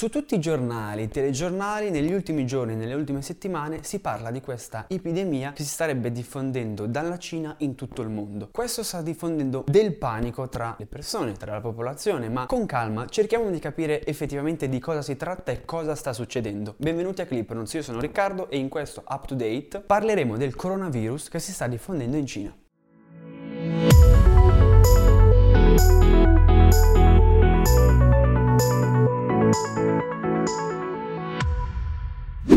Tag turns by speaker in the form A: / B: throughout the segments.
A: Su tutti i giornali, i telegiornali, negli ultimi giorni, nelle ultime settimane si parla di questa epidemia che si starebbe diffondendo dalla Cina in tutto il mondo. Questo sta diffondendo del panico tra le persone, tra la popolazione, ma con calma cerchiamo di capire effettivamente di cosa si tratta e cosa sta succedendo. Benvenuti a Clipnons, io sono Riccardo e in questo Up to Date parleremo del coronavirus che si sta diffondendo in Cina. Música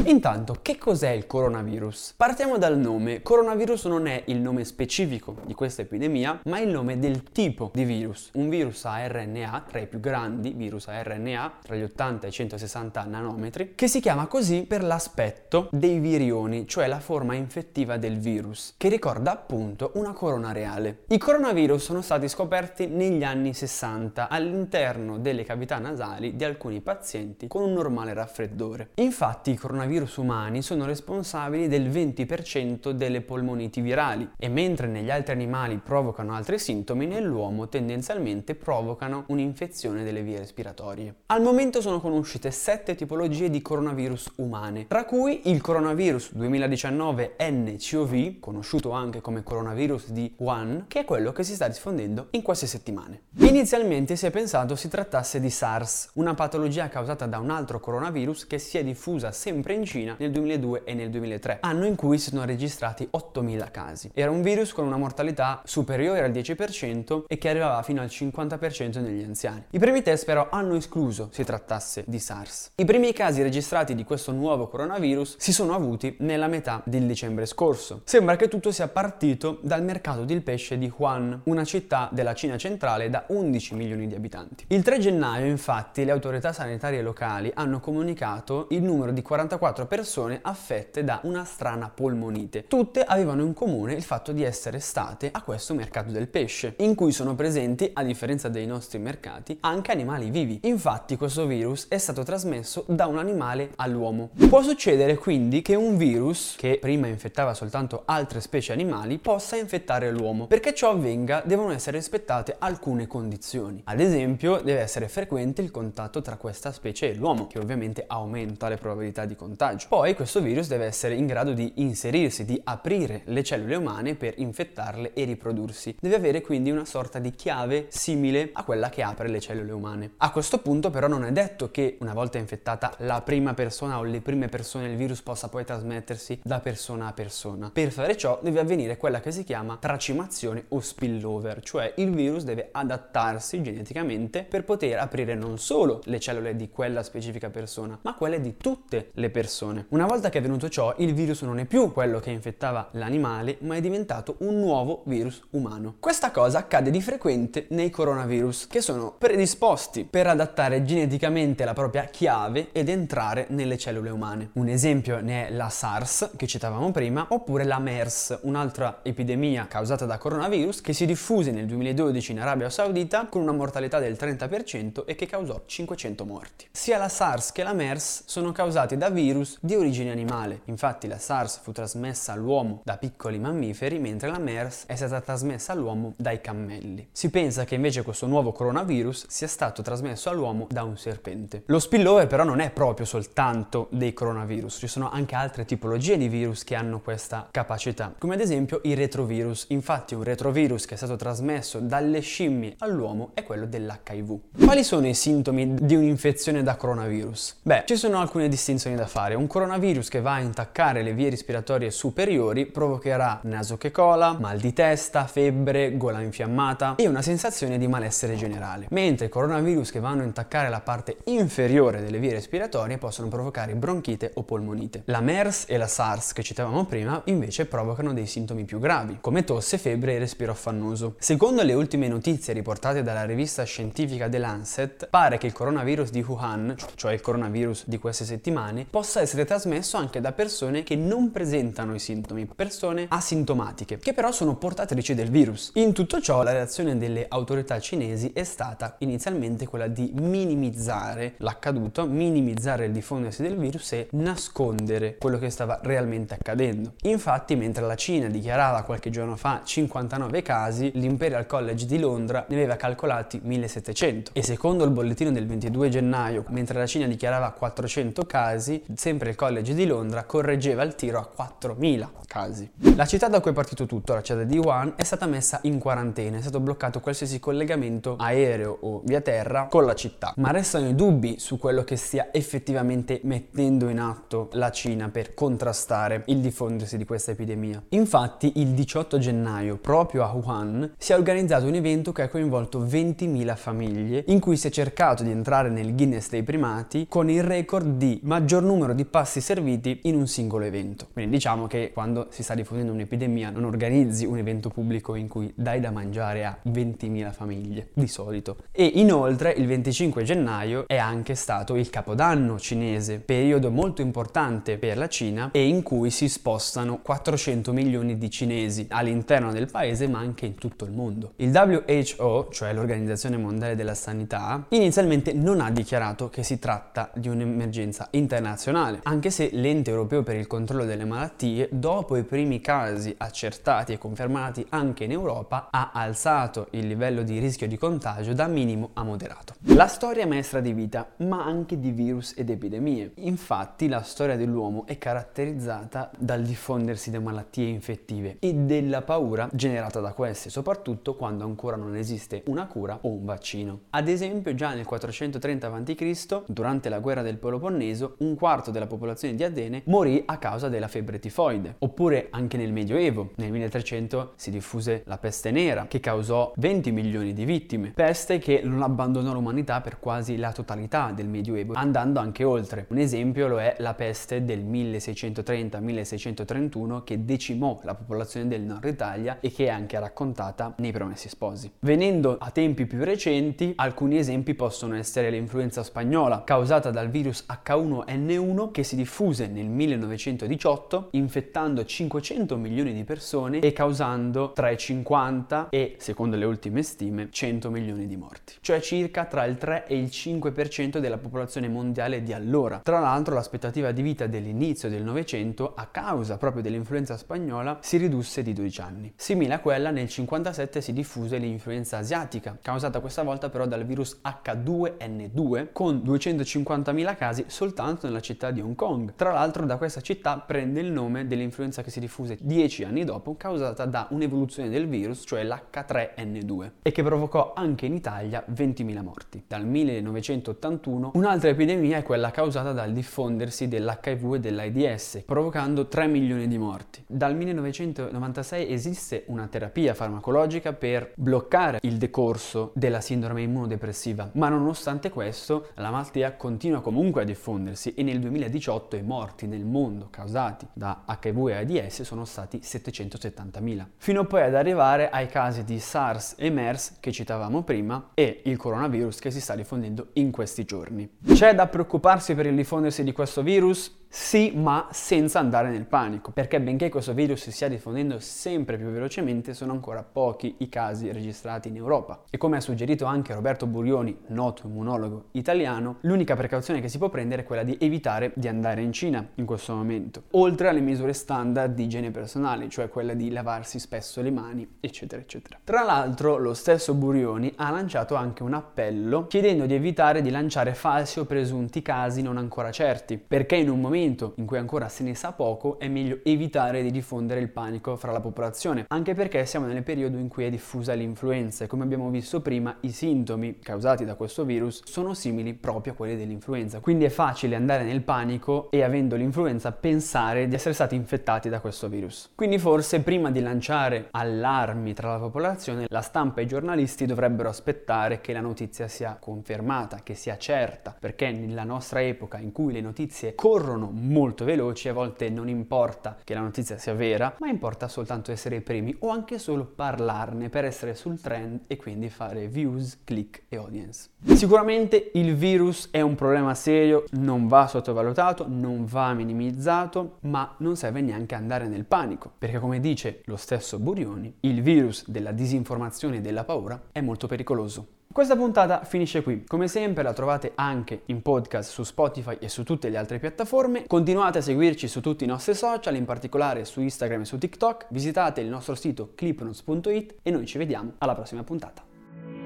A: Intanto, che cos'è il coronavirus? Partiamo dal nome. Coronavirus non è il nome specifico di questa epidemia, ma il nome del tipo di virus. Un virus a RNA, tra i più grandi virus a RNA, tra gli 80 e i 160 nanometri, che si chiama così per l'aspetto dei virioni, cioè la forma infettiva del virus, che ricorda appunto una corona reale. I coronavirus sono stati scoperti negli anni 60 all'interno delle cavità nasali di alcuni pazienti con un normale raffreddore. Infatti i coronavirus coronavirus umani sono responsabili del 20% delle polmoniti virali e mentre negli altri animali provocano altri sintomi, nell'uomo tendenzialmente provocano un'infezione delle vie respiratorie. Al momento sono conosciute sette tipologie di coronavirus umane, tra cui il coronavirus 2019 NCOV, conosciuto anche come coronavirus di Wuhan, che è quello che si sta diffondendo in queste settimane. Inizialmente si è pensato si trattasse di SARS, una patologia causata da un altro coronavirus che si è diffusa sempre sempre in Cina, nel 2002 e nel 2003, anno in cui si sono registrati 8.000 casi. Era un virus con una mortalità superiore al 10% e che arrivava fino al 50% negli anziani. I primi test però hanno escluso si trattasse di SARS. I primi casi registrati di questo nuovo coronavirus si sono avuti nella metà del dicembre scorso. Sembra che tutto sia partito dal mercato del pesce di Wuhan, una città della Cina centrale da 11 milioni di abitanti. Il 3 gennaio infatti le autorità sanitarie locali hanno comunicato il numero di 40 54 persone affette da una strana polmonite. Tutte avevano in comune il fatto di essere state a questo mercato del pesce, in cui sono presenti, a differenza dei nostri mercati, anche animali vivi. Infatti questo virus è stato trasmesso da un animale all'uomo. Può succedere quindi che un virus, che prima infettava soltanto altre specie animali, possa infettare l'uomo. Perché ciò avvenga devono essere rispettate alcune condizioni. Ad esempio deve essere frequente il contatto tra questa specie e l'uomo, che ovviamente aumenta le probabilità di contagio. Poi questo virus deve essere in grado di inserirsi, di aprire le cellule umane per infettarle e riprodursi. Deve avere quindi una sorta di chiave simile a quella che apre le cellule umane. A questo punto però non è detto che una volta infettata la prima persona o le prime persone il virus possa poi trasmettersi da persona a persona. Per fare ciò deve avvenire quella che si chiama tracimazione o spillover, cioè il virus deve adattarsi geneticamente per poter aprire non solo le cellule di quella specifica persona, ma quelle di tutte le persone. Una volta che è avvenuto ciò, il virus non è più quello che infettava l'animale, ma è diventato un nuovo virus umano. Questa cosa accade di frequente nei coronavirus, che sono predisposti per adattare geneticamente la propria chiave ed entrare nelle cellule umane. Un esempio ne è la SARS, che citavamo prima, oppure la MERS, un'altra epidemia causata da coronavirus che si diffuse nel 2012 in Arabia Saudita con una mortalità del 30% e che causò 500 morti. Sia la SARS che la MERS sono causati da virus virus di origine animale. Infatti la SARS fu trasmessa all'uomo da piccoli mammiferi, mentre la MERS è stata trasmessa all'uomo dai cammelli. Si pensa che invece questo nuovo coronavirus sia stato trasmesso all'uomo da un serpente. Lo spillover però non è proprio soltanto dei coronavirus, ci sono anche altre tipologie di virus che hanno questa capacità, come ad esempio i retrovirus. Infatti un retrovirus che è stato trasmesso dalle scimmie all'uomo è quello dell'HIV. Quali sono i sintomi di un'infezione da coronavirus? Beh, ci sono alcune distinzioni da fare. Un coronavirus che va a intaccare le vie respiratorie superiori provocherà naso che cola, mal di testa, febbre, gola infiammata e una sensazione di malessere generale. Mentre i coronavirus che vanno a intaccare la parte inferiore delle vie respiratorie possono provocare bronchite o polmonite. La MERS e la SARS che citavamo prima invece provocano dei sintomi più gravi, come tosse, febbre e respiro affannoso. Secondo le ultime notizie riportate dalla rivista scientifica The Lancet, pare che il coronavirus di Wuhan, cioè il coronavirus di queste settimane, possa essere trasmesso anche da persone che non presentano i sintomi, persone asintomatiche, che però sono portatrici del virus. In tutto ciò la reazione delle autorità cinesi è stata inizialmente quella di minimizzare l'accaduto, minimizzare il diffondersi del virus e nascondere quello che stava realmente accadendo. Infatti, mentre la Cina dichiarava qualche giorno fa 59 casi, l'Imperial College di Londra ne aveva calcolati 1700 e secondo il bollettino del 22 gennaio, mentre la Cina dichiarava 400 casi, sempre il College di Londra correggeva il tiro a 4000 casi. La città da cui è partito tutto, la città di Wuhan, è stata messa in quarantena, è stato bloccato qualsiasi collegamento aereo o via terra con la città. Ma restano i dubbi su quello che stia effettivamente mettendo in atto la Cina per contrastare il diffondersi di questa epidemia. Infatti, il 18 gennaio, proprio a Wuhan, si è organizzato un evento che ha coinvolto 20.000 famiglie, in cui si è cercato di entrare nel Guinness dei primati con il record di maggior numero di passi serviti in un singolo evento. Quindi diciamo che quando si sta diffondendo un'epidemia non organizzi un evento pubblico in cui dai da mangiare a 20.000 famiglie, di solito. E inoltre il 25 gennaio è anche stato il Capodanno cinese, periodo molto importante per la Cina e in cui si spostano 400 milioni di cinesi all'interno del paese ma anche in tutto il mondo. Il WHO, cioè l'Organizzazione Mondiale della Sanità, inizialmente non ha dichiarato che si tratta di un'emergenza internazionale, anche se l'ente europeo per il controllo delle malattie, dopo i primi casi accertati e confermati anche in Europa, ha alzato il livello di rischio di contagio da minimo a moderato. La storia è maestra di vita, ma anche di virus ed epidemie. Infatti la storia dell'uomo è caratterizzata dal diffondersi di malattie infettive e della paura generata da queste, soprattutto quando ancora non esiste una cura o un vaccino. Ad esempio, già nel 430 a.C., durante la guerra del Peloponneso, un quarto della popolazione di Atene morì a causa della febbre tifoide, Oppure anche nel Medioevo, nel 1300 si diffuse la peste nera che causò 20 milioni di vittime, peste che non abbandonò l'umanità per quasi la totalità del Medioevo, andando anche oltre. Un esempio lo è la peste del 1630-1631 che decimò la popolazione del nord Italia e che è anche raccontata nei Promessi Sposi. Venendo a tempi più recenti, alcuni esempi possono essere l'influenza spagnola causata dal virus H1N1 che si diffuse nel 1918 infettando 500 milioni di persone e causando tra i 50 e, secondo le ultime stime, 100 milioni di morti, cioè circa tra il 3 e il 5% della popolazione mondiale di allora. Tra l'altro l'aspettativa di vita dell'inizio del Novecento, a causa proprio dell'influenza spagnola, si ridusse di 12 anni. Simile a quella nel 57 si diffuse l'influenza asiatica, causata questa volta però dal virus H2N2, con 250.000 casi soltanto nella città di Hong Kong. Tra l'altro da questa città prende il nome dell'influenza che si diffuse dieci anni dopo, causata da un'evoluzione del virus, cioè l'H3N2, e che provocò anche in Italia 20.000 morti. Dal 1981 un'altra epidemia è quella causata dal diffondersi dell'HIV e dell'AIDS, provocando 3 milioni di morti. Dal 1996 esiste una terapia farmacologica per bloccare il decorso della sindrome immunodepressiva, ma nonostante questo la malattia continua comunque a diffondersi e nel 2018 i morti nel mondo causati da HIV e AIDS sono stati 770.000, fino poi ad arrivare ai casi di SARS e MERS che citavamo prima e il coronavirus che si sta diffondendo in questi giorni. C'è da preoccuparsi per il diffondersi di questo virus? Sì, ma senza andare nel panico, perché benché questo virus si stia diffondendo sempre più velocemente, sono ancora pochi i casi registrati in Europa. E come ha suggerito anche Roberto Burioni, noto immunologo italiano, l'unica precauzione che si può prendere è quella di evitare di andare in Cina in questo momento, oltre alle misure standard di igiene personale, cioè quella di lavarsi spesso le mani, eccetera, eccetera. Tra l'altro, lo stesso Burioni ha lanciato anche un appello chiedendo di evitare di lanciare falsi o presunti casi non ancora certi, perché in un momento momento in cui ancora se ne sa poco è meglio evitare di diffondere il panico fra la popolazione, anche perché siamo nel periodo in cui è diffusa l'influenza e come abbiamo visto prima i sintomi causati da questo virus sono simili proprio a quelli dell'influenza, quindi è facile andare nel panico e avendo l'influenza pensare di essere stati infettati da questo virus. Quindi forse prima di lanciare allarmi tra la popolazione, la stampa e i giornalisti dovrebbero aspettare che la notizia sia confermata, che sia certa, perché nella nostra epoca in cui le notizie corrono molto veloci, a volte non importa che la notizia sia vera, ma importa soltanto essere i primi o anche solo parlarne per essere sul trend e quindi fare views, click e audience. Sicuramente il virus è un problema serio, non va sottovalutato, non va minimizzato, ma non serve neanche andare nel panico, perché come dice lo stesso Burioni, il virus della disinformazione e della paura è molto pericoloso. Questa puntata finisce qui. Come sempre la trovate anche in podcast su Spotify e su tutte le altre piattaforme. Continuate a seguirci su tutti i nostri social, in particolare su Instagram e su TikTok. Visitate il nostro sito clipnotes.it e noi ci vediamo alla prossima puntata.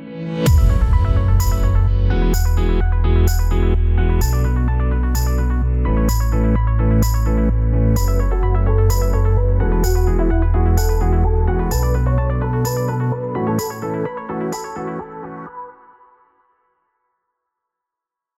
A: Thank you.